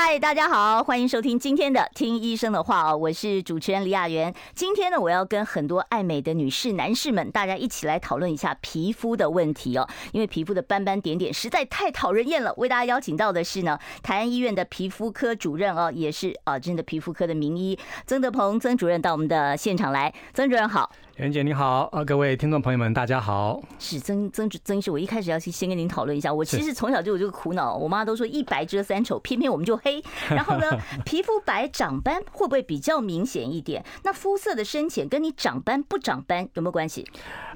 嗨，大家好，欢迎收听今天的《听医生的话》哦，我是主持人李雅媛。今天呢，我要跟很多爱美的女士、男士们，大家一起来讨论一下皮肤的问题哦。因为皮肤的斑斑点点实在太讨人厌了。为大家邀请到的是呢，台安医院的皮肤科主任哦，也是啊，真的皮肤科的名医曾德鹏曾主任到我们的现场来。曾主任好。袁姐你好，啊，各位听众朋友们大家好。是曾曾曾医师，我一开始要去先跟您讨论一下。我其实从小就有这个苦恼，我妈都说一白遮三丑，偏偏我们就黑。然后呢，皮肤白长斑会不会比较明显一点？那肤色的深浅跟你长斑不长斑有没有关系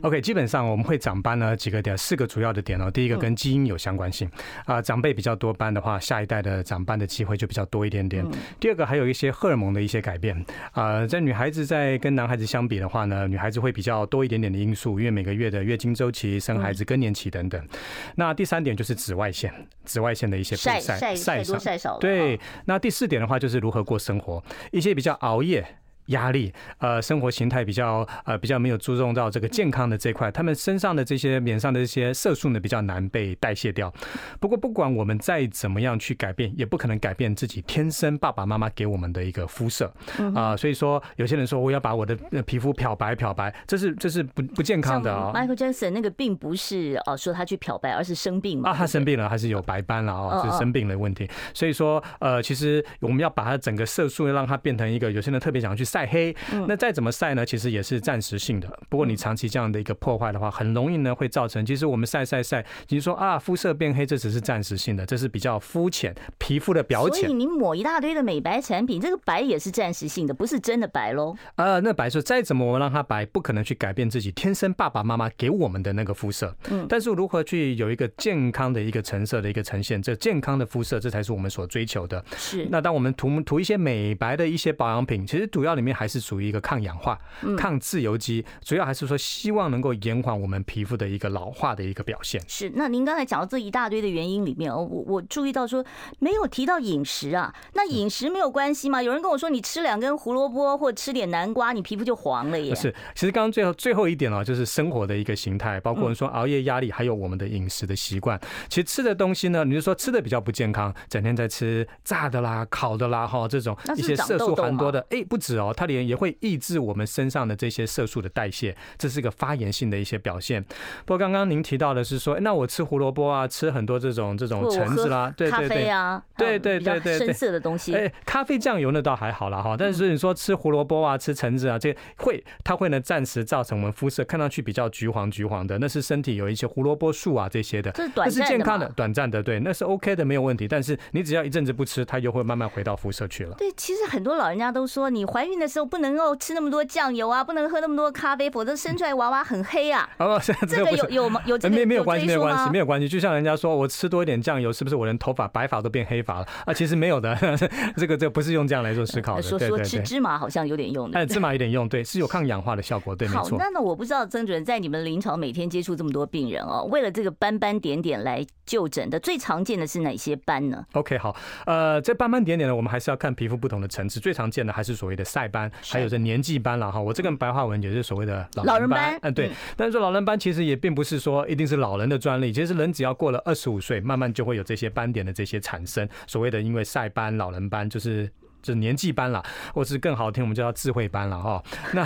？OK，基本上我们会长斑呢几个点，四个主要的点哦。第一个跟基因有相关性啊，长辈比较多斑的话，下一代的长斑的机会就比较多一点点。第二个还有一些荷尔蒙的一些改变啊，在女孩子在跟男孩子相比的话呢，女孩子会比较多一点点的因素，因为每个月的月经周期、生孩子、更年期等等。那第三点就是紫外线，紫外线的一些晒晒晒多晒少对。那第四点的话，就是如何过生活，一些比较熬夜。压力，呃，生活形态比较，呃，比较没有注重到这个健康的这块，他们身上的这些脸上的这些色素呢，比较难被代谢掉。不过，不管我们再怎么样去改变，也不可能改变自己天生爸爸妈妈给我们的一个肤色啊。所以说，有些人说我要把我的皮肤漂白漂白，这是这是不不健康的啊。Michael Jackson 那个并不是哦，说他去漂白，而是生病嘛。啊，他生病了，还是有白斑了哦，是生病的问题。所以说，呃，其实我们要把它整个色素让它变成一个，有些人特别想要去晒黑，那再怎么晒呢？其实也是暂时性的。不过你长期这样的一个破坏的话，很容易呢会造成，其实我们晒晒晒，你说啊肤色变黑，这只是暂时性的，这是比较肤浅皮肤的表浅。所以你抹一大堆的美白产品，这个白也是暂时性的，不是真的白喽？呃，那白说再怎么我们让它白，不可能去改变自己天生爸爸妈妈给我们的那个肤色。嗯，但是如何去有一个健康的一个成色的一个呈现，这健康的肤色，这才是我们所追求的。是。那当我们涂涂一些美白的一些保养品，其实主要里面还是属于一个抗氧化、抗自由基，主要还是说希望能够延缓我们皮肤的一个老化的一个表现。是。那您刚才讲到这一大堆的原因里面哦，我我注意到说没有提到饮食啊。那饮食没有关系吗？有人跟我说你吃两根胡萝卜或吃点南瓜，你皮肤就黄了耶。是。其实刚刚最后最后一点啊，就是生活的一个形态，包括说熬夜、压力，还有我们的饮食的习惯。其实吃的东西呢，你就说吃的比较不健康，整天在吃炸的啦、烤的啦哈，这种一些色素含多的，哎，不止哦，它连也会抑制我们身上的这些色素的代谢，这是一个发炎性的一些表现。不过刚刚您提到的是说，那我吃胡萝卜啊，吃很多这种这种橙子啦，对对对啊，对对对对深色的东西。哎，咖啡酱油那倒还好啦哈，但是你说吃胡萝卜啊，吃橙子啊，这会它会呢暂时造成我们肤色看上去比较橘黄橘黄的，那是身体有一些胡萝卜素啊这些的，这是健康的，短暂的，对，那是 OK 的，没有问题。但是你只要一阵子不吃，它就会慢慢回到肤色去了。对，其实很多老人家都说，你怀孕的时候不能够吃那么多酱油啊，不能喝那么多咖啡，否则生出来娃娃很黑啊。哦，这个有有吗？有这个没没有关系，没有关系，没有关系。就像人家说我吃多一点酱油，是不是我连头发白发都变黑发了啊？其实没有的，这个这个不是用这样来做思考的。说说吃芝麻好像有点用的，哎，芝麻有点用，对，是有抗氧化的效果，对，没错。好，那那我不知道曾主任在你们临床每天接触这么多病人哦，为了这个斑斑点点来就诊的，最常见的是哪些斑呢？OK，好，呃，这斑斑点点呢，我们还是要看皮肤不同的层次，最常见的还是所谓的晒斑，还有这年纪班了哈。我这个白话文也是所谓的老人班，嗯，对。但是说老人班其实也并不是说一定是老人的专利，其实人只要过了二十五岁，慢慢就会有这些斑点的这些产生。所谓的因为晒斑、老人斑，就是。就是年纪斑了，或是更好听，我们就叫智慧斑了哈。那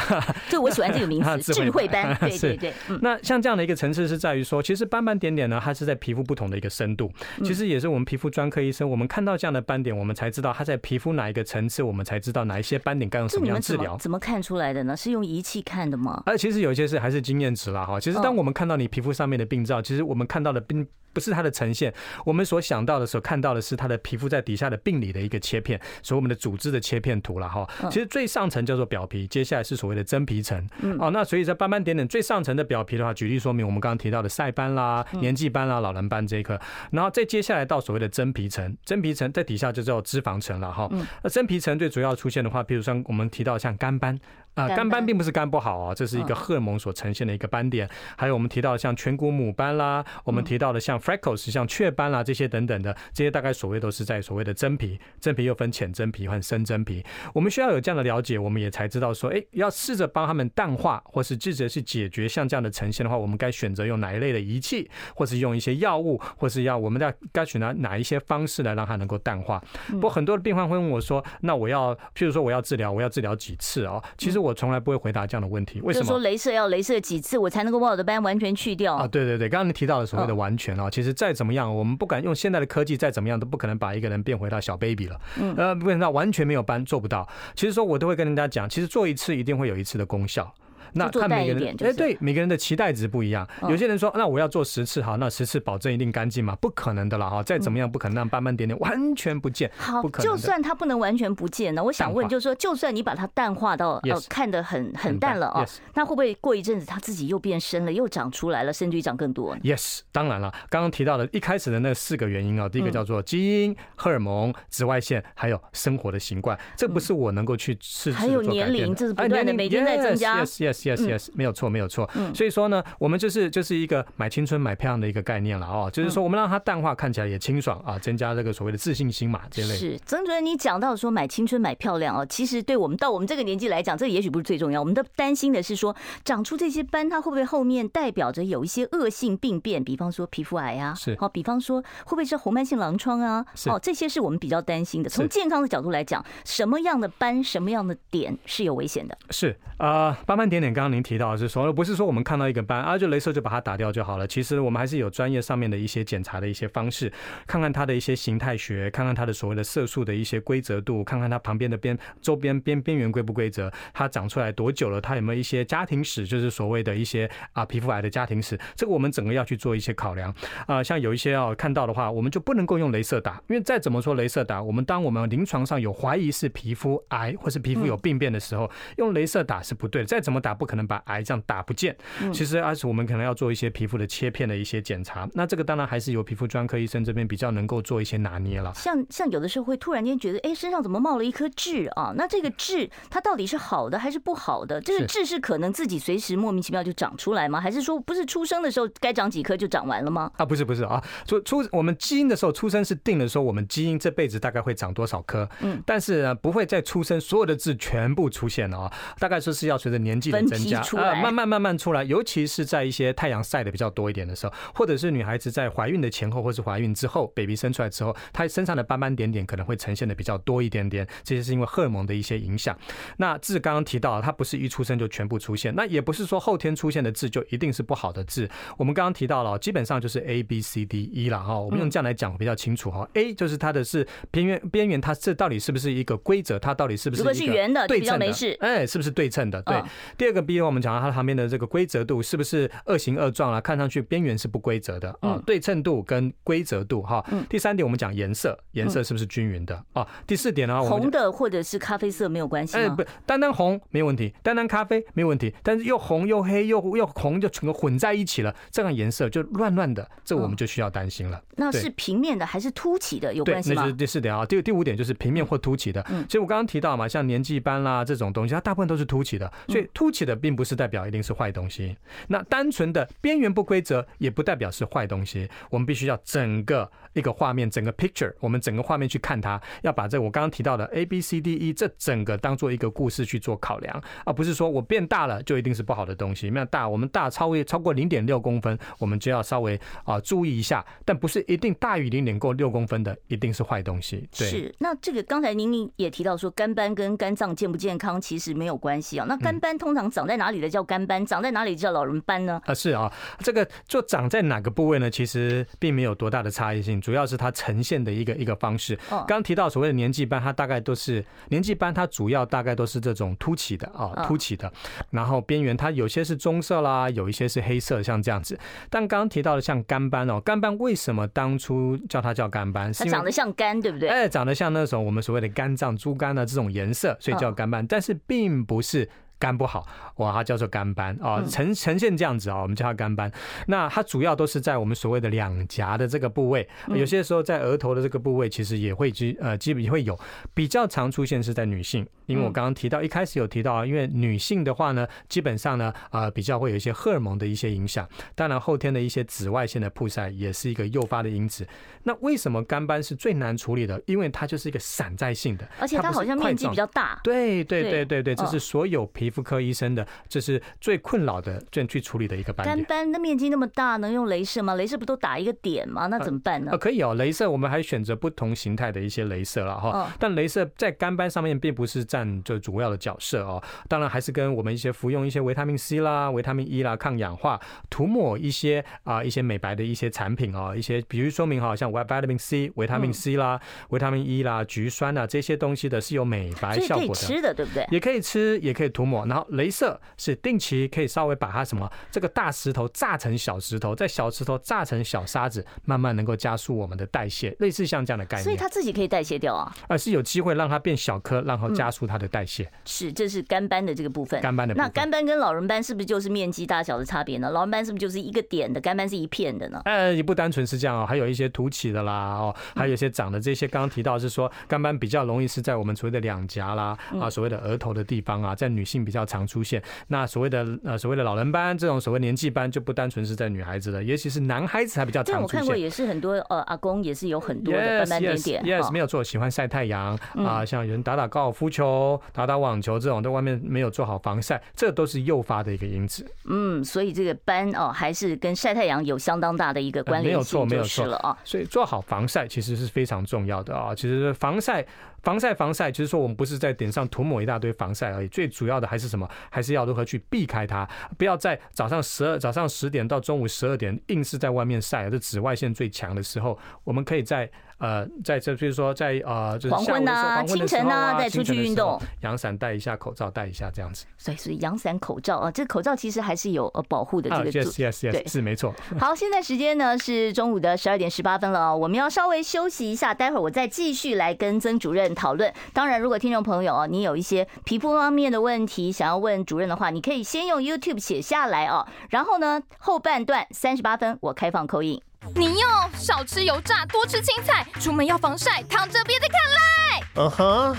就我喜欢这个名字，智慧斑。对对对。那像这样的一个层次是在于说，其实斑斑点点呢，它是在皮肤不同的一个深度。其实也是我们皮肤专科医生，我们看到这样的斑点，我们才知道它在皮肤哪一个层次，我们才知道哪一些斑点该用什么样治疗。怎么看出来的呢？是用仪器看的吗？而其实有一些是还是经验值啦哈。其实当我们看到你皮肤上面的病灶，其实我们看到的并不是它的呈现，我们所想到的时候看到的是它的皮肤在底下的病理的一个切片，所以我们的组织的切片。图了哈，其实最上层叫做表皮，接下来是所谓的真皮层。哦，那所以在斑斑点点最上层的表皮的话，举例说明我们刚刚提到的晒斑啦、年纪斑啦、老人斑这一颗，然后再接下来到所谓的真皮层，真皮层在底下就叫脂肪层了哈。那真皮层最主要出现的话，譬如像我们提到像肝斑。啊，肝斑并不是肝不好啊，这是一个荷尔蒙所呈现的一个斑点。还有我们提到的像颧骨母斑啦，我们提到的像 freckles 像雀斑啦这些等等的，这些大概所谓都是在所谓的真皮，真皮又分浅真皮和深真皮。我们需要有这样的了解，我们也才知道说，哎，要试着帮他们淡化，或是试着去解决像这样的呈现的话，我们该选择用哪一类的仪器，或是用一些药物，或是要我们要该选择哪一些方式来让它能够淡化。不过很多的病患会问我说，那我要譬如说我要治疗，我要治疗几次啊？其实我从来不会回答这样的问题。为什么？就是说，镭射要镭射几次，我才能够把我的斑完全去掉啊？对对对，刚刚你提到的所谓的完全啊，其实再怎么样，我们不敢用现在的科技，再怎么样都不可能把一个人变回到小 baby 了。嗯，呃，变到完全没有斑，做不到。其实说，我都会跟人家讲，其实做一次一定会有一次的功效。那看每个人，哎，对，每个人的期待值不一样。有些人说，那我要做十次，好，那十次保证一定干净吗？不可能的了哈，再怎么样不可能让斑斑点点完全不见。好，就算它不能完全不见呢，我想问，就是说，就算你把它淡化到呃看得很很淡了啊，那会不会过一阵子它自己又变深了，又长出来了，甚至于长更多？Yes，当然了，刚刚提到的一开始的那四个原因啊，第一个叫做基因、荷尔蒙、紫外线，还有生活的习惯，这不是我能够去试。还有年龄，这是不断的每天在增加。Yes，Yes，Yes，Yes，没有错。没有错，所以说呢，我们就是就是一个买青春买漂亮的一个概念了哦，就是说我们让它淡化，看起来也清爽啊，增加这个所谓的自信心嘛，这类。是曾主任，你讲到说买青春买漂亮哦，其实对我们到我们这个年纪来讲，这也许不是最重要，我们都担心的是说长出这些斑，它会不会后面代表着有一些恶性病变，比方说皮肤癌啊，是哦，比方说会不会是红斑性狼疮啊，哦，这些是我们比较担心的。从健康的角度来讲，什么样的斑，什么样的点是有危险的？是啊，斑斑点点，刚刚您提到的是说，不是说我们看。看到一个斑啊，就镭射就把它打掉就好了。其实我们还是有专业上面的一些检查的一些方式，看看它的一些形态学，看看它的所谓的色素的一些规则度，看看它旁边的边周边边边缘规不规则，它长出来多久了，它有没有一些家庭史，就是所谓的一些啊皮肤癌的家庭史，这个我们整个要去做一些考量啊。像有一些要看到的话，我们就不能够用镭射打，因为再怎么说镭射打，我们当我们临床上有怀疑是皮肤癌或是皮肤有病变的时候，用镭射打是不对的，再怎么打不可能把癌这样打不见。其实而且我们可能要做一些皮肤的切片的一些检查，那这个当然还是由皮肤专科医生这边比较能够做一些拿捏了。像像有的时候会突然间觉得，哎，身上怎么冒了一颗痣啊？那这个痣它到底是好的还是不好的？这个痣是可能自己随时莫名其妙就长出来吗？还是说不是出生的时候该长几颗就长完了吗？啊，不是不是啊，出出我们基因的时候出生是定的时候，我们基因这辈子大概会长多少颗？嗯，但是呢不会在出生所有的痣全部出现了啊，大概说是要随着年纪的增加啊，慢慢慢慢出来，尤其是在一些太阳晒的比较多一点的时候，或者是女孩子在怀孕的前后，或是怀孕之后，baby 生出来之后，她身上的斑斑点点可能会呈现的比较多一点点，这些是因为荷尔蒙的一些影响。那痣刚刚提到，它不是一出生就全部出现，那也不是说后天出现的痣就一定是不好的痣。我们刚刚提到了，基本上就是 A B C D E 了哈，我们用这样来讲比较清楚哈。A 就是它的是边缘边缘，它这到底是不是一个规则？它到底是不是一个圆的对称的？哎，是不是对称的？对。第二个 B 我们讲到它旁边的这个规则度是不是二形二状啊？看上去边缘是不规则的啊，对称度跟规则度哈。第三点我们讲颜色，颜色是不是均匀的啊？第四点呢，红的或者是咖啡色没有关系吗？哎，不，单单红没有问题，单单咖啡没有问题，但是又红又黑又又红就整个混在一起了，这样颜色就乱乱的，这我们就需要担心了。那是平面的还是凸起的有关系吗？那是第四点啊。第第五点就是平面或凸起的。所以我刚刚提到嘛，像年纪斑啦这种东西，它大部分都是凸起的，所以凸起的并不是代表一定是坏东西。那单纯的边缘不规则也不代表是坏东西，我们必须要整个一个画面，整个 picture，我们整个画面去看它，要把这我刚刚提到的 A B C D E 这整个当做一个故事去做考量，而不是说我变大了就一定是不好的东西。那大，我们大超越超过零点六公分，我们就要稍微啊注意一下，但不是一定大于零点过六公分的一定是坏东西。对，是。那这个刚才您也提到说肝斑跟肝脏健不健康其实没有关系啊。那肝斑通常长在哪里的叫肝斑，长在哪里叫老人斑呢？啊，是啊，这个。就长在哪个部位呢？其实并没有多大的差异性，主要是它呈现的一个一个方式。刚刚提到所谓的年纪斑，它大概都是年纪斑，它主要大概都是这种凸起的啊，凸起的。然后边缘它有些是棕色啦，有一些是黑色，像这样子。但刚刚提到的像肝斑哦，肝斑为什么当初叫它叫肝斑？它长得像肝，对不对？哎，长得像那种我们所谓的肝脏、猪肝的这种颜色，所以叫肝斑。但是并不是。肝不好，哇，它叫做肝斑啊，呈呈现这样子啊，我们叫它肝斑。那它主要都是在我们所谓的两颊的这个部位，有些时候在额头的这个部位，其实也会基呃基本也会有，比较常出现是在女性。因为我刚刚提到一开始有提到啊，因为女性的话呢，基本上呢，呃，比较会有一些荷尔蒙的一些影响。当然，后天的一些紫外线的曝晒也是一个诱发的因子。那为什么干斑是最难处理的？因为它就是一个散在性的，而且它好像面积比较大。对对对对对，这是所有皮肤科医生的，这是最困扰的，最去处理的一个斑。干斑的面积那么大，能用镭射吗？镭射不都打一个点吗？那怎么办呢？呃，可以哦，镭射我们还选择不同形态的一些镭射了哈。但镭射在干斑上面并不是占就主要的角色哦。当然还是跟我们一些服用一些维他命 C 啦、维他命 E 啦、抗氧化、涂抹一些啊一些美白的一些产品哦，一些比如说明哈，像维他命 C。维他命 C 啦，维他命 E 啦，菊酸啊，这些东西的是有美白效果的，吃的对不对？也可以吃，也可以涂抹。然后镭射是定期可以稍微把它什么这个大石头炸成小石头，再小石头炸成小沙子，慢慢能够加速我们的代谢，类似像这样的概念。所以它自己可以代谢掉啊？而是有机会让它变小颗，然后加速它的代谢。是，这是肝斑的这个部分。肝斑的部分。那肝斑跟老人斑是不是就是面积大小的差别呢？老人斑是不是就是一个点的，肝斑是一片的呢？呃，也不单纯是这样哦，还有一些凸起的啦，哦，还有一些长的。这些刚刚提到是说肝斑比较容易是在我们所谓的两颊啦啊，所谓的额头的地方啊，在女性比较常出现。那所谓的呃所谓的老人斑这种所谓年纪斑就不单纯是在女孩子的，尤其是男孩子还比较常出现。我看过也是很多呃阿公也是有很多的斑斑点点。Yes, 没有错，喜欢晒太阳啊，像有人打打高尔夫球、打打网球这种，在外面没有做好防晒，这都是诱发的一个因子。嗯，所以这个斑哦还是跟晒太阳有相当大的一个关联性，没有错，没有错了啊。所以做好防晒其实是非常重要的啊，其实。防晒，防晒，防晒。其实说，我们不是在脸上涂抹一大堆防晒而已，最主要的还是什么？还是要如何去避开它，不要在早上十二、早上十点到中午十二点硬是在外面晒，这紫外线最强的时候，我们可以在。呃，在这，比如说在呃，就是黄昏啊、清晨啊，再出去运动，阳伞戴一下，口罩戴一下，这样子。所以，所以阳伞、口罩啊，这口罩其实还是有呃保护的这个。Yes, yes, yes，对，是没错。好，现在时间呢是中午的十二点十八分了，我们要稍微休息一下，待会儿我再继续来跟曾主任讨论。当然，如果听众朋友啊，你有一些皮肤方面的问题想要问主任的话，你可以先用 YouTube 写下来哦。然后呢，后半段三十八分我开放 call in。你用少吃油炸，多吃青菜，出门要防晒，躺着别再看赖。嗯哼，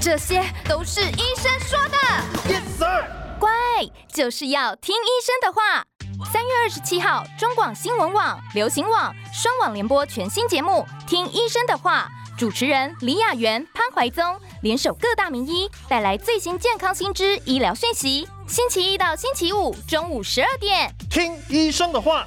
这些都是医生说的。Yes sir。乖，就是要听医生的话。三月二十七号，中广新闻网、流行网双网联播全新节目《听医生的话》，主持人李雅媛、潘怀宗联手各大名医，带来最新健康新知、医疗讯息。星期一到星期五中午十二点，听医生的话。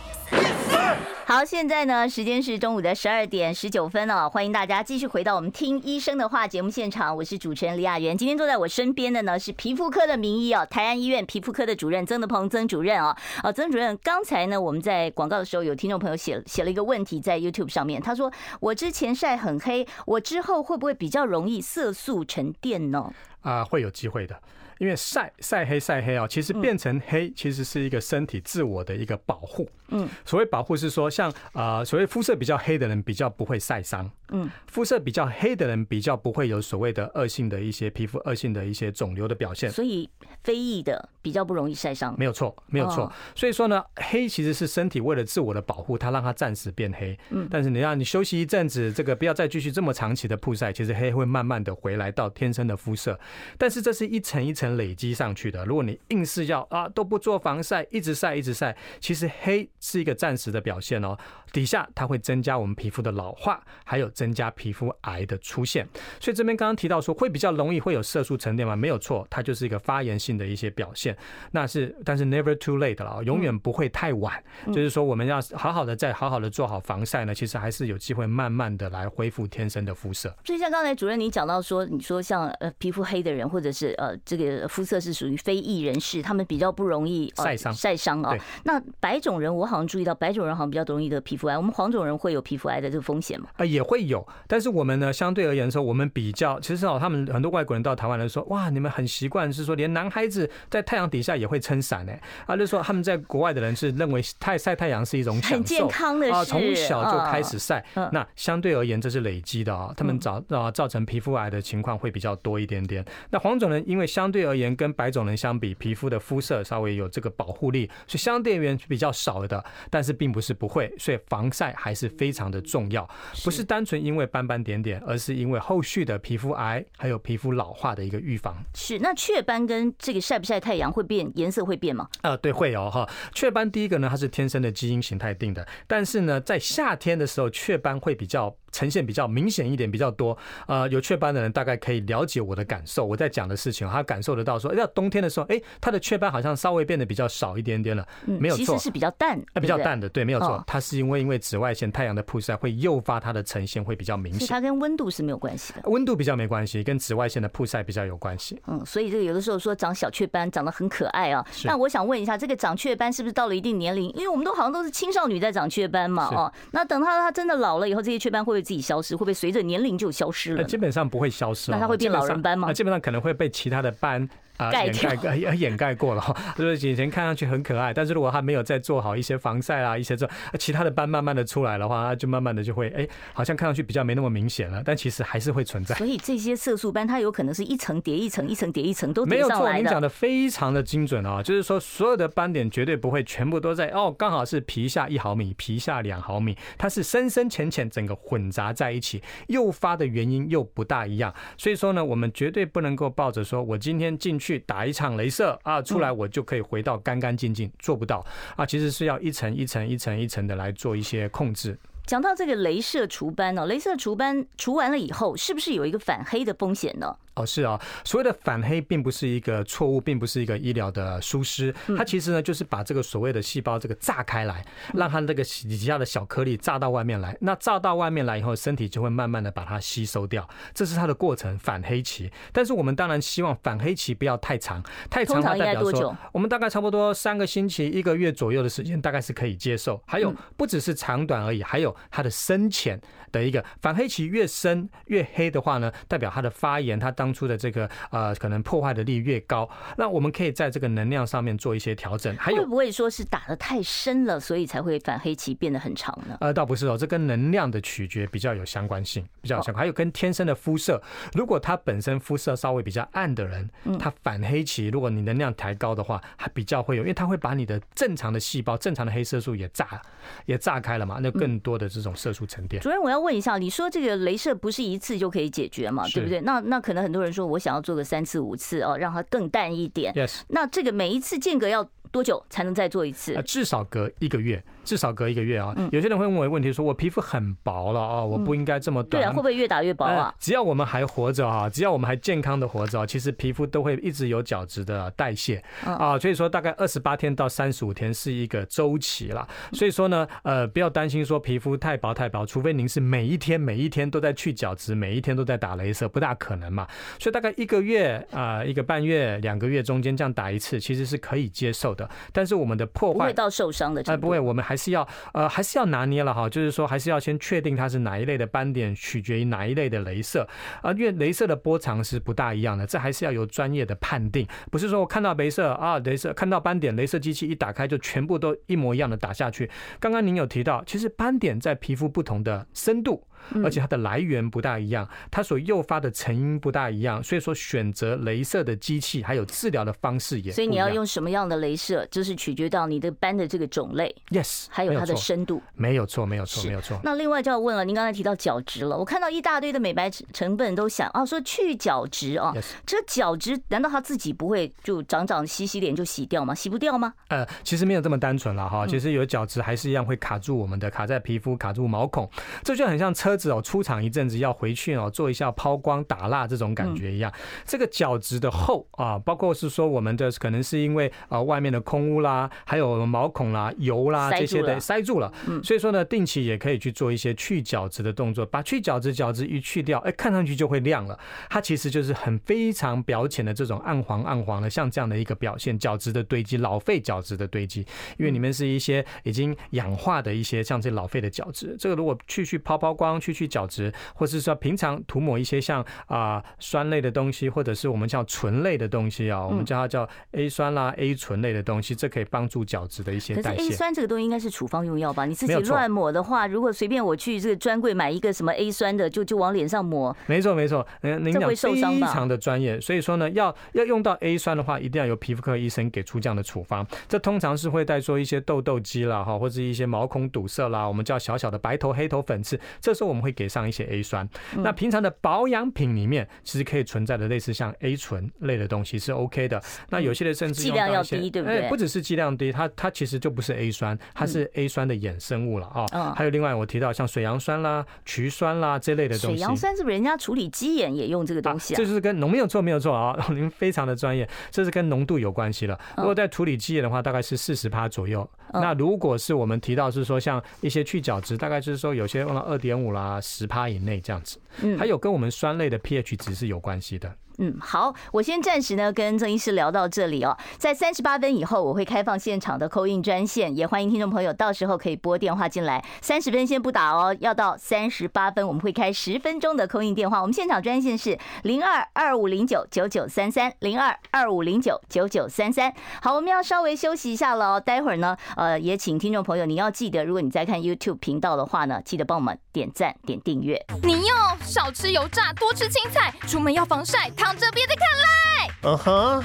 好，现在呢，时间是中午的十二点十九分哦，欢迎大家继续回到我们听医生的话节目现场，我是主持人李雅媛。今天坐在我身边的呢是皮肤科的名医哦，台安医院皮肤科的主任曾德鹏曾主任哦。哦，曾主任，刚才呢我们在广告的时候有听众朋友写写了一个问题在 YouTube 上面，他说我之前晒很黑，我之后会不会比较容易色素沉淀呢？啊，会有机会的。因为晒晒黑晒黑啊，其实变成黑其实是一个身体自我的一个保护。嗯，所谓保护是说，像啊，所谓肤色比较黑的人比较不会晒伤。嗯，肤色比较黑的人比较不会有所谓的恶性的一些皮肤恶性的一些肿瘤的表现。所以非裔的比较不容易晒伤。没有错，没有错。所以说呢，黑其实是身体为了自我的保护，它让它暂时变黑。嗯，但是你让你休息一阵子，这个不要再继续这么长期的曝晒，其实黑会慢慢的回来到天生的肤色。但是这是一层一层累积上去的。如果你硬是要啊都不做防晒，一直晒一直晒，其实黑是一个暂时的表现哦。底下它会增加我们皮肤的老化，还有增加皮肤癌的出现。所以这边刚刚提到说会比较容易会有色素沉淀吗？没有错，它就是一个发炎性的一些表现。那是但是 never too late 了，永远不会太晚。就是说我们要好好的再好好的做好防晒呢，其实还是有机会慢慢的来恢复天生的肤色。所以像刚才主任你讲到说，你说像呃皮肤黑的人或者是呃这个肤色是属于非裔人士，他们比较不容易晒伤晒伤啊。那白种人我好像注意到白种人好像比较容易得皮肤癌。我们黄种人会有皮肤癌的这个风险吗？啊，也会有，但是我们呢，相对而言的时候，我们比较，其实哦，他们很多外国人到台湾来说，哇，你们很习惯是说，连男孩子在太阳底下也会撑伞呢。啊，就是说他们在国外的人是认为太晒太阳是一种享受，很健康的事啊，从小就开始晒，那相对而言这是累积的啊，他们造啊造成皮肤癌的情况会比较多一点点。那黄种人因为相对对而言，跟白种人相比，皮肤的肤色稍微有这个保护力，所以相对而言比较少的。但是并不是不会，所以防晒还是非常的重要，不是单纯因为斑斑点点，而是因为后续的皮肤癌还有皮肤老化的一个预防。是，那雀斑跟这个晒不晒太阳会变颜色会变吗？呃，对，会有哈。雀斑第一个呢，它是天生的基因形态定的，但是呢，在夏天的时候，雀斑会比较。呈现比较明显一点，比较多。呃，有雀斑的人大概可以了解我的感受。我在讲的事情，他感受得到说，哎，到冬天的时候，哎，他的雀斑好像稍微变得比较少一点点了。没有错，其实是比较淡，比较淡的，对，没有错。它是因为因为紫外线、太阳的曝晒会诱发它的呈现会比较明显。它跟温度是没有关系的，温度比较没关系，跟紫外线的曝晒比较有关系。嗯，所以这个有的时候说长小雀斑长得很可爱啊。那我想问一下，这个长雀斑是不是到了一定年龄？因为我们都好像都是青少女在长雀斑嘛，哦，那等他他真的老了以后，这些雀斑会不会自己消失？会不会？随着年龄就消失了，基本上不会消失。那他会变老人斑吗？那基本上可能会被其他的斑。啊，掩盖 掩盖过了哈，就是以前看上去很可爱，但是如果他没有再做好一些防晒啊，一些这其他的斑慢慢的出来的话，它就慢慢的就会哎，好像看上去比较没那么明显了，但其实还是会存在。所以这些色素斑它有可能是一层叠一层，一层叠一层都没有错。您讲的非常的精准啊，就是说所有的斑点绝对不会全部都在哦，刚好是皮下一毫米，皮下两毫米，它是深深浅浅整个混杂在一起，诱发的原因又不大一样。所以说呢，我们绝对不能够抱着说我今天进去打一场雷。镭射啊，出来我就可以回到干干净净，做不到啊，其实是要一层一层一层一层的来做一些控制。讲到这个镭射除斑哦，镭射除斑除完了以后，是不是有一个反黑的风险呢？哦，是啊，所谓的反黑并不是一个错误，并不是一个医疗的疏失，它其实呢就是把这个所谓的细胞这个炸开来，让它这个底下的小颗粒炸到外面来。那炸到外面来以后，身体就会慢慢的把它吸收掉，这是它的过程，反黑期。但是我们当然希望反黑期不要太长，太长它代表说我们大概差不多三个星期、一个月左右的时间，大概是可以接受。还有不只是长短而已，还有它的深浅的一个反黑期越深越黑的话呢，代表它的发炎，它当当初的这个呃，可能破坏的力越高，那我们可以在这个能量上面做一些调整。还有会不会说是打的太深了，所以才会反黑期变得很长呢？呃，倒不是哦，这跟能量的取决比较有相关性，比较有相关。还有跟天生的肤色，如果他本身肤色稍微比较暗的人，他反黑期，如果你能量抬高的话，还比较会有，因为他会把你的正常的细胞、正常的黑色素也炸也炸开了嘛，那更多的这种色素沉淀。主任，我要问一下，你说这个镭射不是一次就可以解决嘛？对不对？那那可能很。很多人说，我想要做个三次五次哦，让它更淡一点。Yes，那这个每一次间隔要多久才能再做一次？至少隔一个月。至少隔一个月啊，有些人会问我问题，说我皮肤很薄了啊，我不应该这么短。对啊，会不会越打越薄啊？只要我们还活着啊，只要我们还健康的活着啊，其实皮肤都会一直有角质的代谢啊。所以说大概二十八天到三十五天是一个周期了。所以说呢，呃，不要担心说皮肤太薄太薄，除非您是每一天每一天都在去角质，每一天都在打雷射，不大可能嘛。所以大概一个月啊，一个半月、两个月中间这样打一次，其实是可以接受的。但是我们的破坏不会到受伤的程度，不会，我们还还是要呃。还是要拿捏了哈，就是说还是要先确定它是哪一类的斑点，取决于哪一类的镭射啊，因为镭射的波长是不大一样的，这还是要有专业的判定，不是说我看到镭射啊，镭射看到斑点，镭射机器一打开就全部都一模一样的打下去。刚刚您有提到，其实斑点在皮肤不同的深度。而且它的来源不大一样，它所诱发的成因不大一样，所以说选择镭射的机器还有治疗的方式也。所以你要用什么样的镭射，就是取决到你的斑的这个种类。Yes，还有它的深度。没有错，没有错，没有错。那另外就要问了，您刚才提到角质了，我看到一大堆的美白成分都想啊说去角质啊，这角质难道它自己不会就长长洗洗脸就洗掉吗？洗不掉吗？呃，其实没有这么单纯了哈，其实有角质还是一样会卡住我们的，卡在皮肤，卡住毛孔，这就很像车子哦出厂一阵子要回去哦，做一下抛光打蜡这种感觉一样。这个角质的厚啊，包括是说我们的可能是因为啊外面的空污啦，还有毛孔啦、油啦这些的塞住了。所以说呢，定期也可以去做一些去角质的动作，把去角质角质一去掉，哎，看上去就会亮了。它其实就是很非常表浅的这种暗黄暗黄的，像这样的一个表现，角质的堆积，老废角质的堆积。因为里面是一些已经氧化的一些像这老废的角质，这个如果去去抛抛光。去去角质，或是说平常涂抹一些像啊、呃、酸类的东西，或者是我们叫醇类的东西啊，我们叫它叫 A 酸啦、A 醇类的东西，这可以帮助角质的一些代谢。可是 A 酸这个东西应该是处方用药吧？你自己乱抹的话，如果随便我去这个专柜买一个什么 A 酸的，就就往脸上抹。没错没错，嗯，您讲非常的专业，所以说呢，要要用到 A 酸的话，一定要由皮肤科医生给出这样的处方。这通常是会带说一些痘痘肌啦哈，或者一些毛孔堵塞啦，我们叫小小的白头黑头粉刺，这时候我们会给上一些 A 酸。那平常的保养品里面，其实可以存在的类似像 A 醇类的东西是 OK 的。那有些的甚至剂量要低，对不对？不只是剂量低，它它其实就不是 A 酸，它是 A 酸的衍生物了啊。还有另外我提到像水杨酸啦、曲酸啦这类的东西。水杨酸是不是人家处理鸡眼也用这个东西啊？这就是跟浓没有错没有错啊，您非常的专业，这是跟浓度有关系了。如果在处理鸡眼的话，大概是四十帕左右。那如果是我们提到是说像一些去角质，大概就是说有些用到二点五啦，十趴以内这样子。嗯，还有跟我们酸类的 pH 值是有关系的。嗯，好，我先暂时呢跟曾医师聊到这里哦，在三十八分以后我会开放现场的扣印专线，也欢迎听众朋友到时候可以拨电话进来。三十分先不打哦，要到三十八分我们会开十分钟的扣印电话。我们现场专线是零二二五零九九九三三零二二五零九九九三三。好，我们要稍微休息一下了，待会儿呢，呃，也请听众朋友你要记得，如果你在看 YouTube 频道的话呢，记得帮我们点赞点订阅。你要少吃油炸，多吃青菜，出门要防晒。躺着别再看赖，嗯哼，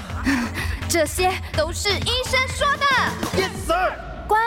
这些都是医生说的。Yes sir，乖，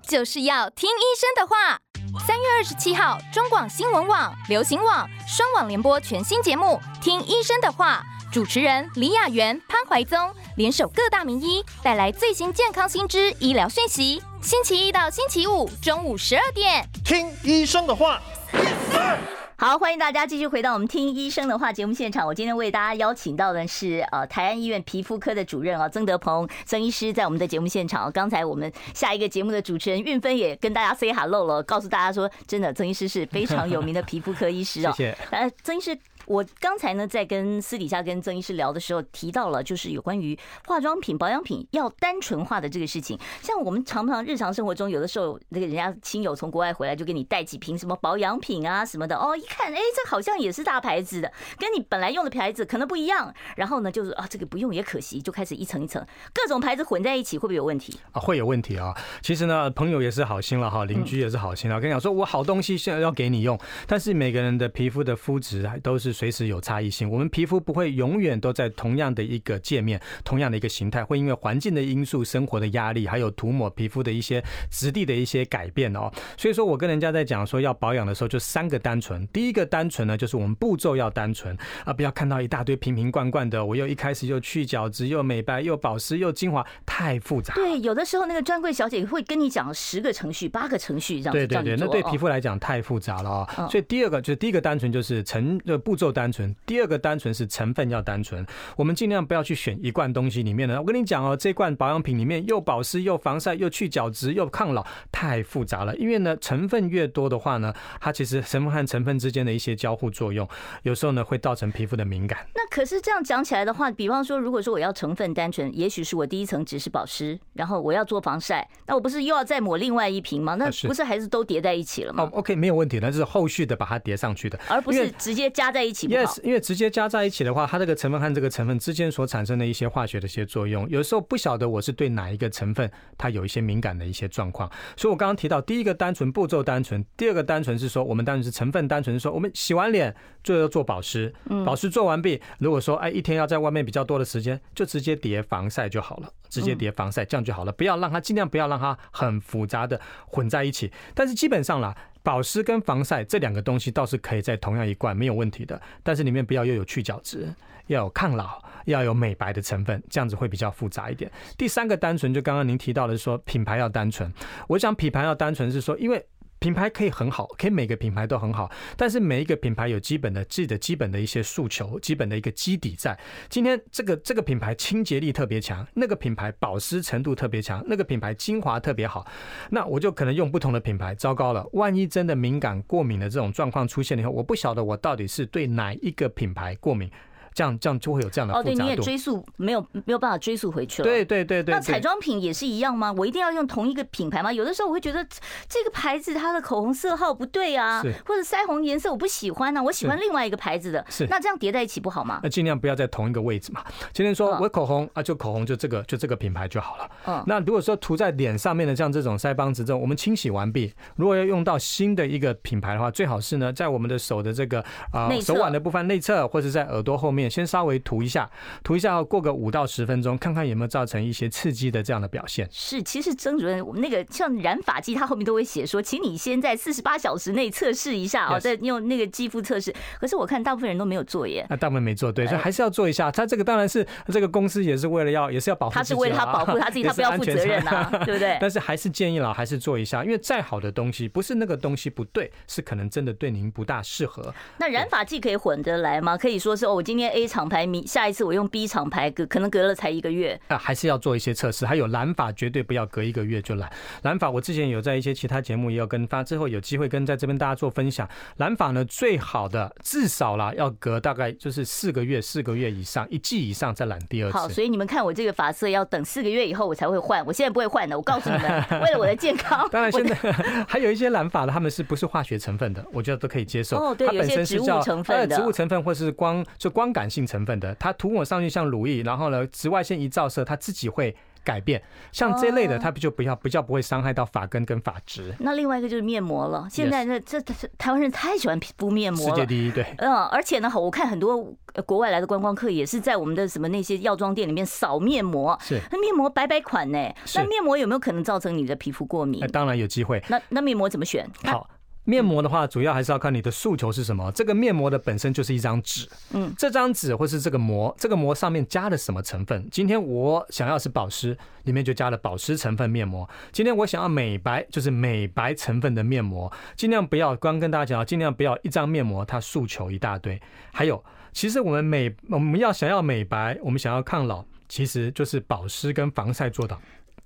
就是要听医生的话。三月二十七号，中广新闻网、流行网双网联播全新节目《听医生的话》，主持人李雅媛、潘怀宗联手各大名医，带来最新健康新知、医疗讯息。星期一到星期五中午十二点，听医生的话。Yes sir。好，欢迎大家继续回到我们听医生的话节目现场。我今天为大家邀请到的是呃台安医院皮肤科的主任啊曾德鹏曾医师，在我们的节目现场。刚才我们下一个节目的主持人韵芬也跟大家 say hello 了，告诉大家说，真的曾医师是非常有名的皮肤科医师哦。谢谢。呃，曾医师。我刚才呢，在跟私底下跟曾医师聊的时候，提到了就是有关于化妆品、保养品要单纯化的这个事情。像我们常常日常生活中，有的时候那个人家亲友从国外回来，就给你带几瓶什么保养品啊什么的。哦，一看，哎，这好像也是大牌子的，跟你本来用的牌子可能不一样。然后呢，就是啊，这个不用也可惜，就开始一层一层各种牌子混在一起，会不会有问题啊？会有问题啊。其实呢，朋友也是好心了哈，邻居也是好心了。我跟你讲，说我好东西现在要给你用，但是每个人的皮肤的肤质还都是随时有差异性。我们皮肤不会永远都在同样的一个界面，同样的一个形态，会因为环境的因素、生活的压力，还有涂抹皮肤的一些质地的一些改变哦。所以说我跟人家在讲说要保养的时候，就三个单纯。第一个单纯呢，就是我们步骤要单纯啊，不要看到一大堆瓶瓶罐罐的，我又一开始又去角质、又美白、又保湿、又精华，太复杂。对，有的时候那个专柜小姐会跟你讲十个程序、八个程序这样。对对对，那对皮肤来讲太复杂了哦。所以第二个就是第一个单纯就是成呃步骤单纯，第二。个单纯是成分要单纯，我们尽量不要去选一罐东西里面的。我跟你讲哦，这罐保养品里面又保湿又防晒又去角质又抗老，太复杂了。因为呢，成分越多的话呢，它其实成分和成分之间的一些交互作用，有时候呢会造成皮肤的敏感。那可是这样讲起来的话，比方说，如果说我要成分单纯，也许是我第一层只是保湿，然后我要做防晒，那我不是又要再抹另外一瓶吗？那不是还是都叠在一起了吗？哦，OK，没有问题，那是后续的把它叠上去的，而不是直接加在一起。Yes，因为直接加在一起的话，它这个成分和这个成分之间所产生的一些化学的一些作用，有时候不晓得我是对哪一个成分它有一些敏感的一些状况。所以我刚刚提到第一个单纯步骤单纯，第二个单纯是说我们单纯是成分单纯，是说我们洗完脸最后要做保湿，保湿做完毕，如果说哎一天要在外面比较多的时间，就直接叠防晒就好了，直接叠防晒这样就好了，不要让它尽量不要让它很复杂的混在一起。但是基本上啦。保湿跟防晒这两个东西倒是可以在同样一罐没有问题的，但是里面不要又有去角质，要有抗老，要有美白的成分，这样子会比较复杂一点。第三个单纯，就刚刚您提到的说品牌要单纯，我想品牌要单纯是说，因为。品牌可以很好，可以每个品牌都很好，但是每一个品牌有基本的自己的基本的一些诉求，基本的一个基底在。今天这个这个品牌清洁力特别强，那个品牌保湿程度特别强，那个品牌精华特别好，那我就可能用不同的品牌。糟糕了，万一真的敏感过敏的这种状况出现了以后，我不晓得我到底是对哪一个品牌过敏。这样这样就会有这样的。哦，对，你也追溯没有没有办法追溯回去了。对对对对。那彩妆品也是一样吗？我一定要用同一个品牌吗？有的时候我会觉得这个牌子它的口红色号不对啊，或者腮红颜色我不喜欢啊，我喜欢另外一个牌子的。是。那这样叠在一起不好吗？那尽量不要在同一个位置嘛。今天说我口红啊，就口红就这个就这个品牌就好了。嗯。那如果说涂在脸上面的像这种腮帮子这种，我们清洗完毕，如果要用到新的一个品牌的话，最好是呢在我们的手的这个啊手腕的部分内侧，或者在耳朵后面先稍微涂一下，涂一下后过个五到十分钟，看看有没有造成一些刺激的这样的表现。是，其实曾主任，我们那个像染发剂，它后面都会写说，请你先在四十八小时内测试一下啊，再用那个肌肤测试。可是我看大部分人都没有做耶。那大部分没做对，所以还是要做一下。他这个当然是这个公司也是为了要，也是要保护。他是为了他保护他自己，他不要负责任啊，对不对？但是还是建议了，还是做一下，因为再好的东西，不是那个东西不对，是可能真的对您不大适合。那染发剂可以混着来吗？可以说是哦，我今天 A 厂牌，明下一次我用 B 厂牌，隔可能隔了才一个月啊，还是要做一些测试。还有染发绝对不要隔一个月就染。染发我之前有在一些其他节目也有跟发，之后有机会跟在这边大家做分享。染发呢，最好的至少啦要隔大概就是四个月，四个月以上一季以上再染第二次。好，所以你们看我这个发色要等四个月以后我才会换，我现在不会换的。我告诉你们，为了我的健康。当然现在 还有一些染发的，他们是不是化学成分的？我觉得都可以接受。哦，对，有些植物成分的，植物成分或是光就光感性成分的，它涂抹上去像乳液，然后呢，紫外线一照射，它自己会。改变像这类的，它不就不要比较不会伤害到发根跟发质。那另外一个就是面膜了。现在这这台湾人太喜欢敷面膜了，世界第一，对。嗯，而且呢，我看很多国外来的观光客也是在我们的什么那些药妆店里面扫面膜。是。那面膜百百款呢？那面膜有没有可能造成你的皮肤过敏？那当然有机会。那那面膜怎么选？好。面膜的话，主要还是要看你的诉求是什么。这个面膜的本身就是一张纸，嗯，这张纸或是这个膜，这个膜上面加了什么成分？今天我想要是保湿，里面就加了保湿成分面膜。今天我想要美白，就是美白成分的面膜。尽量不要，刚跟大家讲，尽量不要一张面膜，它诉求一大堆。还有，其实我们美我们要想要美白，我们想要抗老，其实就是保湿跟防晒做到。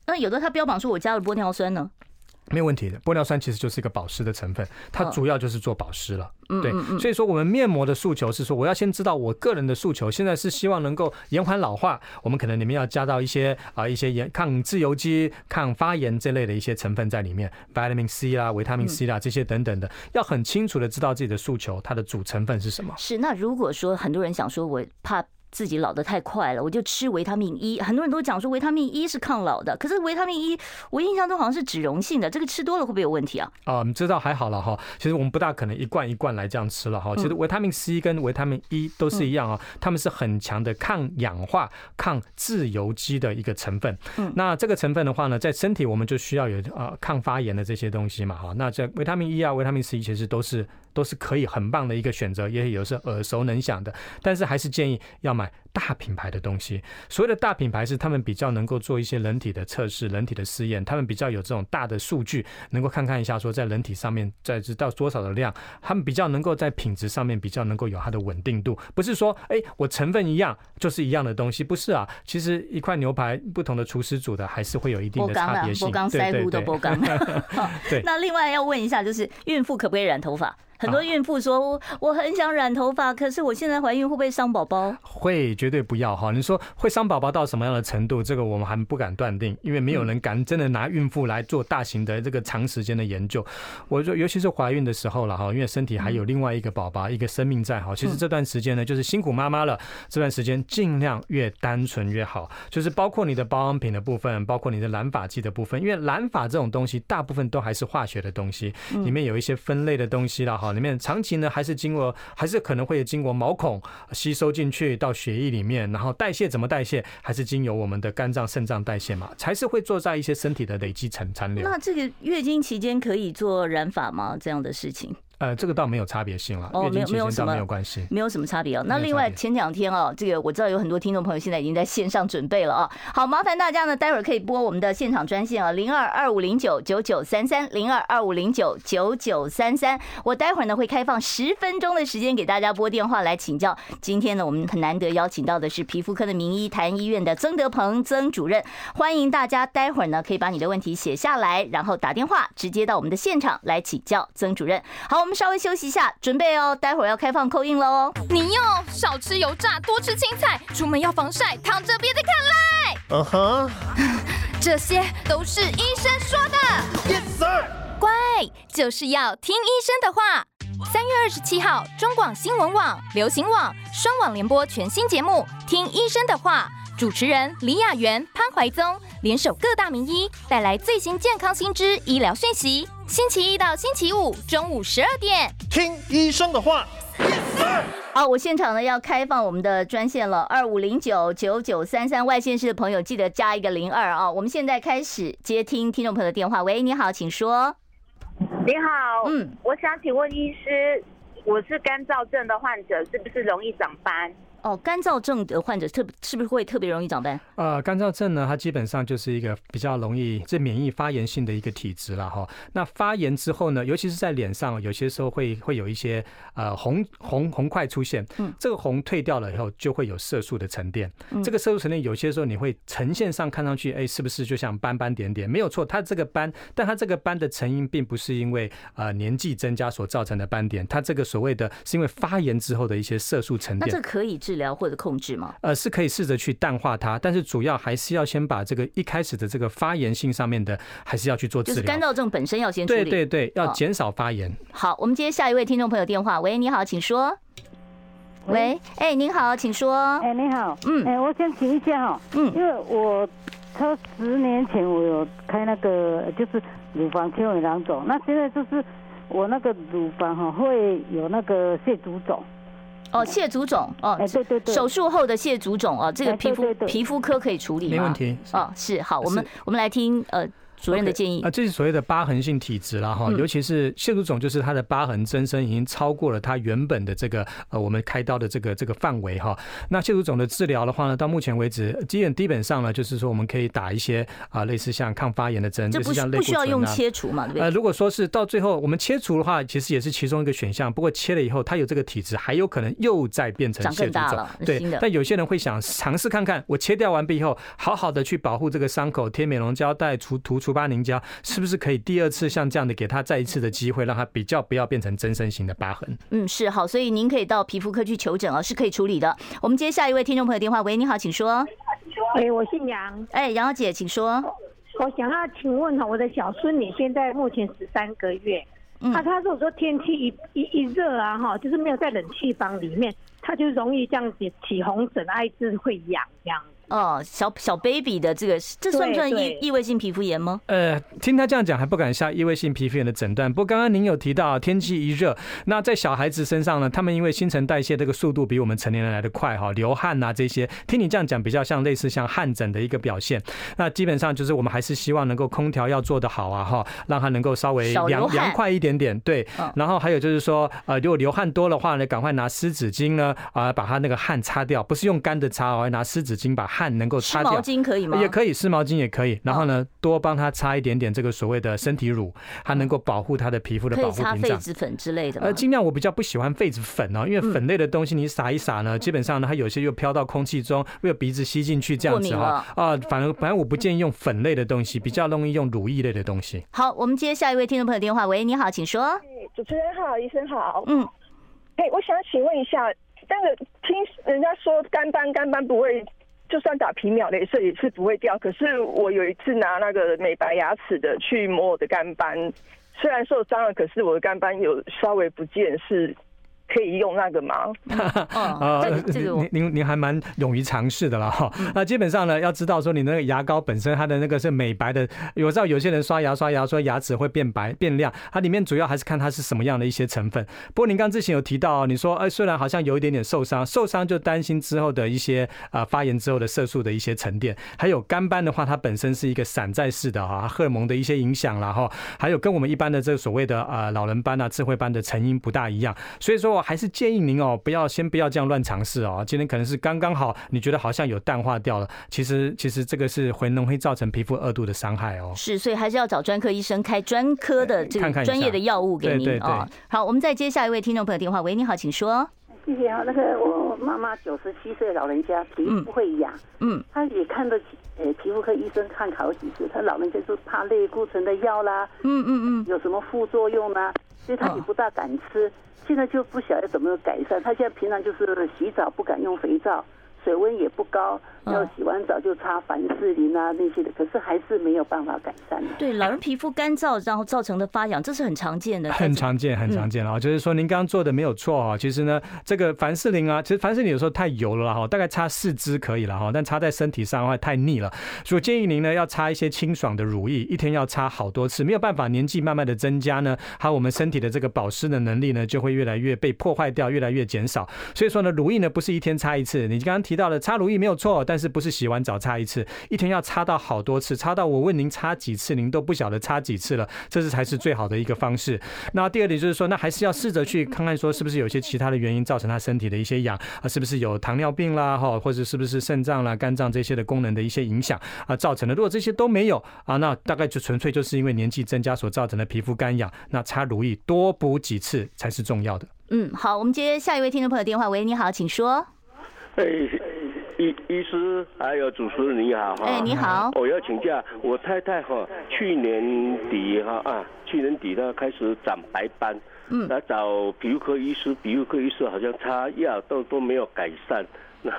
那有的它标榜说我加了玻尿酸呢？没有问题的，玻尿酸其实就是一个保湿的成分，它主要就是做保湿了。对，所以说我们面膜的诉求是说，我要先知道我个人的诉求，现在是希望能够延缓老化，我们可能里面要加到一些啊一些炎抗自由基、抗发炎这类的一些成分在里面，vitamin C 啦、维他命 C 啦这些等等的，要很清楚的知道自己的诉求，它的主成分是什么。是，那如果说很多人想说，我怕。自己老得太快了，我就吃维他命 E。很多人都讲说维他命 E 是抗老的，可是维他命 E 我印象中好像是脂溶性的，这个吃多了会不会有问题啊？啊，你知道还好了哈。其实我们不大可能一罐一罐来这样吃了哈。其实维他命 C 跟维他命 E 都是一样啊，它们是很强的抗氧化、抗自由基的一个成分。嗯，那这个成分的话呢，在身体我们就需要有呃抗发炎的这些东西嘛哈。那这维他命 E 啊、维他命 C 其实都是。都是可以很棒的一个选择，也有是耳熟能详的，但是还是建议要买大品牌的东西。所谓的大品牌是他们比较能够做一些人体的测试、人体的试验，他们比较有这种大的数据，能够看看一下说在人体上面在知道多少的量，他们比较能够在品质上面比较能够有它的稳定度。不是说哎，我成分一样就是一样的东西，不是啊。其实一块牛排不同的厨师煮的还是会有一定的差别性。对对对。对。那另外要问一下，就是孕妇可不可以染头发？很多孕妇说，我我很想染头发，可是我现在怀孕会不会伤宝宝？会，绝对不要哈！你说会伤宝宝到什么样的程度？这个我们还不敢断定，因为没有人敢真的拿孕妇来做大型的这个长时间的研究。我说，尤其是怀孕的时候了哈，因为身体还有另外一个宝宝，一个生命在哈。其实这段时间呢，就是辛苦妈妈了。这段时间尽量越单纯越好，就是包括你的保养品的部分，包括你的染发剂的部分，因为染发这种东西大部分都还是化学的东西，里面有一些分类的东西了哈。里面长期呢，还是经过，还是可能会经过毛孔吸收进去到血液里面，然后代谢怎么代谢，还是经由我们的肝脏、肾脏代谢嘛，才是会做在一些身体的累积残残留。那这个月经期间可以做染发吗？这样的事情？呃，这个倒没有差别性了，哦，没有没有什么没有关系，没有什么差别哦。那另外前两天哦，这个我知道有很多听众朋友现在已经在线上准备了啊。好，麻烦大家呢，待会儿可以拨我们的现场专线啊，零二二五零九九九三三零二二五零九九九三三。我待会儿呢会开放十分钟的时间给大家拨电话来请教。今天呢，我们很难得邀请到的是皮肤科的名医台医院的曾德鹏曾主任，欢迎大家待会儿呢可以把你的问题写下来，然后打电话直接到我们的现场来请教曾主任。好，我们。们稍微休息一下，准备哦，待会儿要开放 call in 喽。你哟，少吃油炸，多吃青菜，出门要防晒，躺着别再看赖。嗯哼，这些都是医生说的。Yes sir，乖，就是要听医生的话。三月二十七号，中广新闻网、流行网双网联播全新节目《听医生的话》，主持人李雅媛、潘怀宗联手各大名医，带来最新健康新知、医疗讯息。星期一到星期五中午十二点，听医生的话。好，我现场呢要开放我们的专线了，二五零九九九三三，外线市的朋友记得加一个零二啊。我们现在开始接听听众朋友的电话。喂，你好，请说。你好，嗯，我想请问医师，我是干燥症的患者，是不是容易长斑？哦，干燥症的患者特是不是会特别容易长斑？呃，干燥症呢，它基本上就是一个比较容易这免疫发炎性的一个体质了哈。那发炎之后呢，尤其是在脸上，有些时候会会有一些呃红红红块出现。嗯，这个红退掉了以后，就会有色素的沉淀。嗯，这个色素沉淀有些时候你会呈现上看上去，哎，是不是就像斑斑点点？没有错，它这个斑，但它这个斑的成因并不是因为呃年纪增加所造成的斑点，它这个所谓的是因为发炎之后的一些色素沉淀。那这可以。治疗或者控制吗？呃，是可以试着去淡化它，但是主要还是要先把这个一开始的这个发炎性上面的，还是要去做治疗。就是干燥症本身要先处理。对对对，要减少发炎。好，我们接下一位听众朋友电话。喂，你好，请说。喂，哎，您好，请说。哎，你好，嗯，哎，我想请一下哈，嗯，因为我他十年前我有开那个就是乳房纤维囊肿，那现在就是我那个乳房哈会有那个血足肿。哦，蟹足肿哦，对对对，手术后的蟹足肿哦，这个皮肤皮肤科可以处理吗？没问题。哦，是好，我们我们来听呃。主任的建议啊，这是所谓的疤痕性体质了哈，尤其是蟹足肿，就是它的疤痕增生已经超过了它原本的这个呃我们开刀的这个这个范围哈。那蟹足肿的治疗的话呢，到目前为止基本基本上呢，就是说我们可以打一些啊类似像抗发炎的针，就是像类固醇啊。不需要用切除嘛？对不对？呃，如果说是到最后我们切除的话，其实也是其中一个选项。不过切了以后，它有这个体质，还有可能又再变成蟹足肿。对，但有些人会想尝试看看，我切掉完毕以后，好好的去保护这个伤口，贴美容胶带，除涂除疤凝胶。是不是可以第二次像这样的给他再一次的机会，让他比较不要变成增生型的疤痕？嗯，是好，所以您可以到皮肤科去求诊哦，是可以处理的。我们接下一位听众朋友电话，喂，你好，请说。喂，我姓杨。哎，杨小姐，请说。我想要请问哈，我的小孙女现在目前十三个月，嗯，那他如果说天气一一一热啊哈，就是没有在冷气房里面，她就容易这样子起红疹，艾滋会痒这样。哦，小小 baby 的这个，这算不算异异位性皮肤炎吗？呃，听他这样讲还不敢下异位性皮肤炎的诊断。不过刚刚您有提到天气一热，那在小孩子身上呢，他们因为新陈代谢这个速度比我们成年人来的快哈，流汗啊这些，听你这样讲比较像类似像汗疹的一个表现。那基本上就是我们还是希望能够空调要做得好啊哈，让它能够稍微凉凉快一点点。对，然后还有就是说，呃，如果流汗多的话呢，赶快拿湿纸巾呢啊，把它那个汗擦掉，不是用干的擦，而拿湿纸巾把汗能够擦掉，湿毛巾可以吗？也可以，湿毛巾也可以。然后呢，多帮他擦一点点这个所谓的身体乳，它能够保护他的皮肤的保护屏障。可以擦痱子粉之类的。呃，尽量我比较不喜欢痱子粉哦，因为粉类的东西你撒一撒呢，基本上呢，它有些又飘到空气中，会有鼻子吸进去这样子哈。啊，反正反正我不建议用粉类的东西，比较容易用乳液类的东西。好，我们接下一位听众朋友电话。喂，你好，请说。主持人好，医生好。嗯，哎，我想请问一下，那个听人家说干斑干斑不会。就算打皮秒镭射也是不会掉，可是我有一次拿那个美白牙齿的去磨我的干斑，虽然受伤了，可是我的干斑有稍微不见是。可以用那个吗？呃，您您您还蛮勇于尝试的了哈。那基本上呢，要知道说你那个牙膏本身它的那个是美白的，我知道有些人刷牙刷牙说牙齿会变白变亮，它里面主要还是看它是什么样的一些成分。不过您刚之前有提到，你说哎，虽然好像有一点点受伤，受伤就担心之后的一些啊发炎之后的色素的一些沉淀，还有干斑的话，它本身是一个散在式的哈，荷尔蒙的一些影响了哈，还有跟我们一般的这个所谓的啊老人斑啊智慧斑的成因不大一样，所以说。还是建议您哦，不要先不要这样乱尝试哦。今天可能是刚刚好，你觉得好像有淡化掉了，其实其实这个是回农会造成皮肤二度的伤害哦。是，所以还是要找专科医生开专科的这个专业的药物给您啊。好，我们再接下一位听众朋友电话。喂，你好，请说。谢谢啊，那个我妈妈九十七岁老人家皮肤会痒，嗯，她也看得起呃皮肤科医生看好几次，她老人家就怕类固醇的药啦，嗯嗯嗯，有什么副作用呢？所以她也不大敢吃。现在就不晓得怎么改善。他现在平常就是洗澡不敢用肥皂，水温也不高。要洗完澡就擦凡士林啊那些的，可是还是没有办法改善。对，老人皮肤干燥，然后造成的发痒，这是很常见的。很常见，很常见啊！就是说，您刚刚做的没有错啊。其实呢，这个凡士林啊，其实凡士林有时候太油了哈，大概擦四支可以了哈，但擦在身体上的话太腻了，所以建议您呢要擦一些清爽的乳液，一天要擦好多次。没有办法，年纪慢慢的增加呢，还有我们身体的这个保湿的能力呢，就会越来越被破坏掉，越来越减少。所以说呢，乳液呢不是一天擦一次。你刚刚提到的擦乳液没有错，但是不是洗完澡擦一次，一天要擦到好多次，擦到我问您擦几次，您都不晓得擦几次了，这是才是最好的一个方式。那第二点就是说，那还是要试着去看看，说是不是有些其他的原因造成他身体的一些痒啊，是不是有糖尿病啦，哈，或者是不是肾脏啦、肝脏这些的功能的一些影响啊造成的。如果这些都没有啊，那大概就纯粹就是因为年纪增加所造成的皮肤干痒。那擦乳液多补几次才是重要的。嗯，好，我们接下一位听众朋友电话。喂，你好，请说。医医师还有主持人你好哈，哎你好，我要请假我太太哈，去年底哈啊，去年底她开始长白斑，嗯，来找皮肤科医师，皮肤科医师好像擦药都都没有改善，那。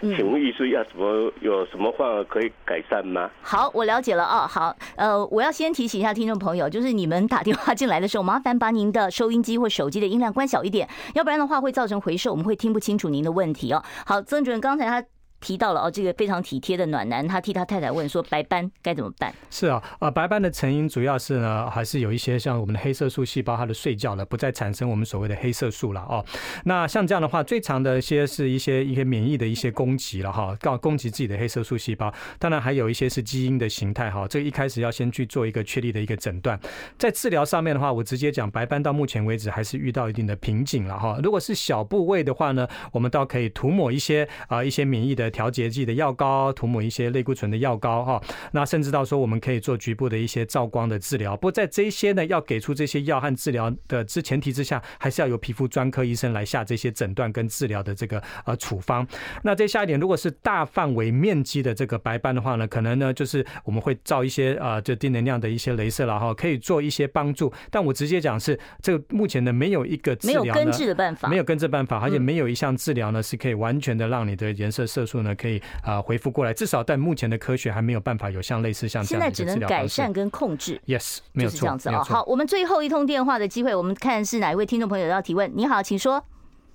请问医师要怎么有什么方法可以改善吗？好，我了解了哦。好，呃，我要先提醒一下听众朋友，就是你们打电话进来的时候，麻烦把您的收音机或手机的音量关小一点，要不然的话会造成回声，我们会听不清楚您的问题哦。好，曾主任刚才他。提到了哦，这个非常体贴的暖男，他替他太太问说，白斑该怎么办？是啊，呃，白斑的成因主要是呢，还是有一些像我们的黑色素细胞，它的睡觉了，不再产生我们所谓的黑色素了哦。那像这样的话，最常的一些是一些一些免疫的一些攻击了哈，告攻击自己的黑色素细胞。当然还有一些是基因的形态哈，这个一开始要先去做一个确立的一个诊断。在治疗上面的话，我直接讲，白斑到目前为止还是遇到一定的瓶颈了哈。如果是小部位的话呢，我们倒可以涂抹一些啊一些免疫的调节剂的药。膏涂抹一些类固醇的药膏哈，那甚至到说我们可以做局部的一些照光的治疗。不过在这些呢，要给出这些药和治疗的之前提之下，还是要由皮肤专科医生来下这些诊断跟治疗的这个呃处方。那再下一点，如果是大范围面积的这个白斑的话呢，可能呢就是我们会照一些呃就低能量的一些镭射了哈，可以做一些帮助。但我直接讲是这个目前呢没有一个治疗，没有根治的办法，没有根治办法，而且没有一项治疗呢是可以完全的让你的颜色色素呢可以啊。回复过来，至少但目前的科学还没有办法有像类似像这样的治疗。现在只能改善跟控制。Yes，没有错，就是这样子哦。好，我们最后一通电话的机会，我们看是哪一位听众朋友要提问。你好，请说。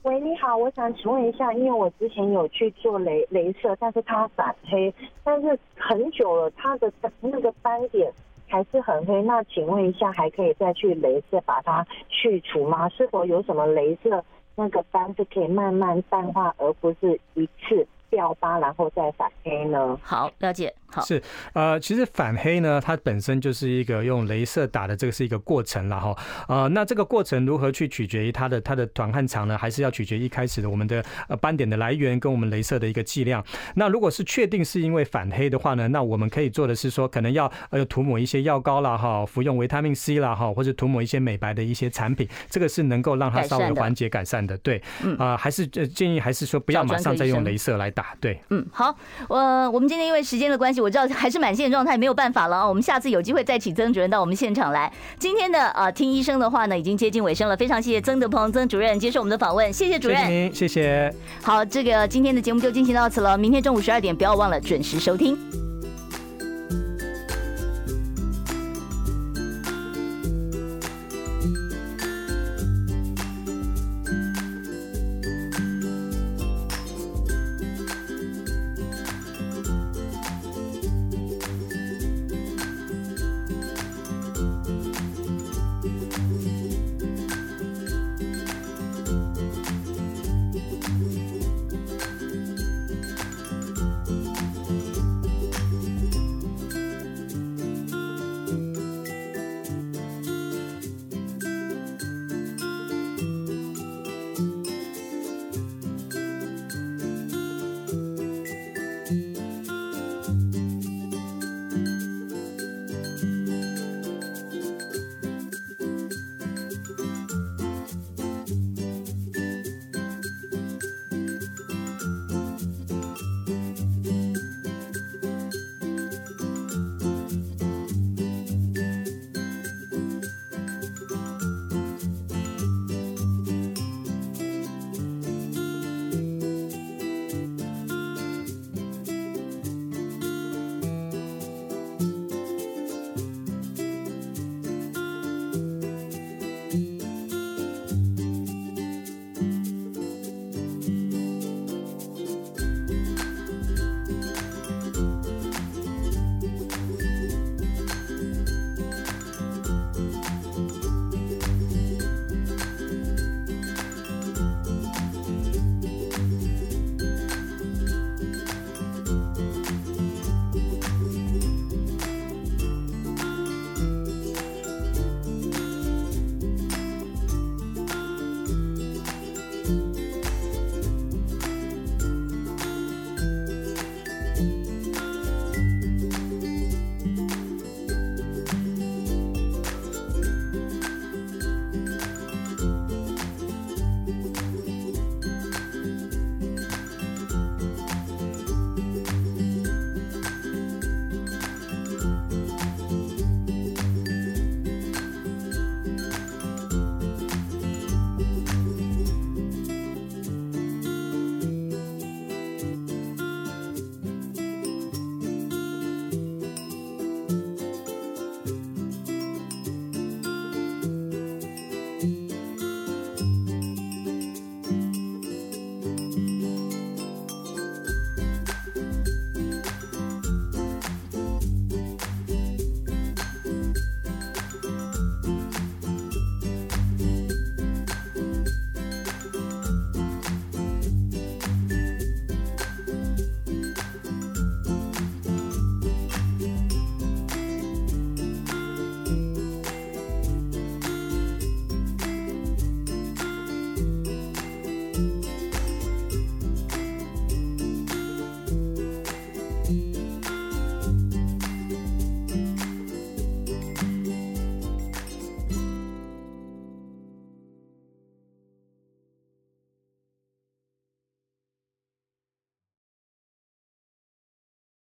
喂，你好，我想请问一下，因为我之前有去做雷镭射，但是它反黑，但是很久了，它的那个斑点还是很黑。那请问一下，还可以再去镭射把它去除吗？是否有什么镭射那个斑是可以慢慢淡化，而不是一次？掉疤然后再反黑呢？好，了解。好，是呃，其实反黑呢，它本身就是一个用镭射打的，这个是一个过程了哈。呃，那这个过程如何去取决于它的它的短和长呢？还是要取决于一开始的我们的呃斑点的来源跟我们镭射的一个剂量。那如果是确定是因为反黑的话呢，那我们可以做的是说，可能要呃涂抹一些药膏啦哈，服用维他命 C 啦哈，或者涂抹一些美白的一些产品，这个是能够让它稍微缓解改善的。对，嗯啊、呃，还是建议还是说不要马上再用镭射来打。对，嗯，好，呃，我们今天因为时间的关系，我知道还是满线状态，没有办法了啊。我们下次有机会再请曾主任到我们现场来。今天的啊听医生的话呢，已经接近尾声了，非常谢谢曾德鹏曾主任接受我们的访问，谢谢主任，谢谢您，谢谢。好，这个今天的节目就进行到此了，明天中午十二点不要忘了准时收听。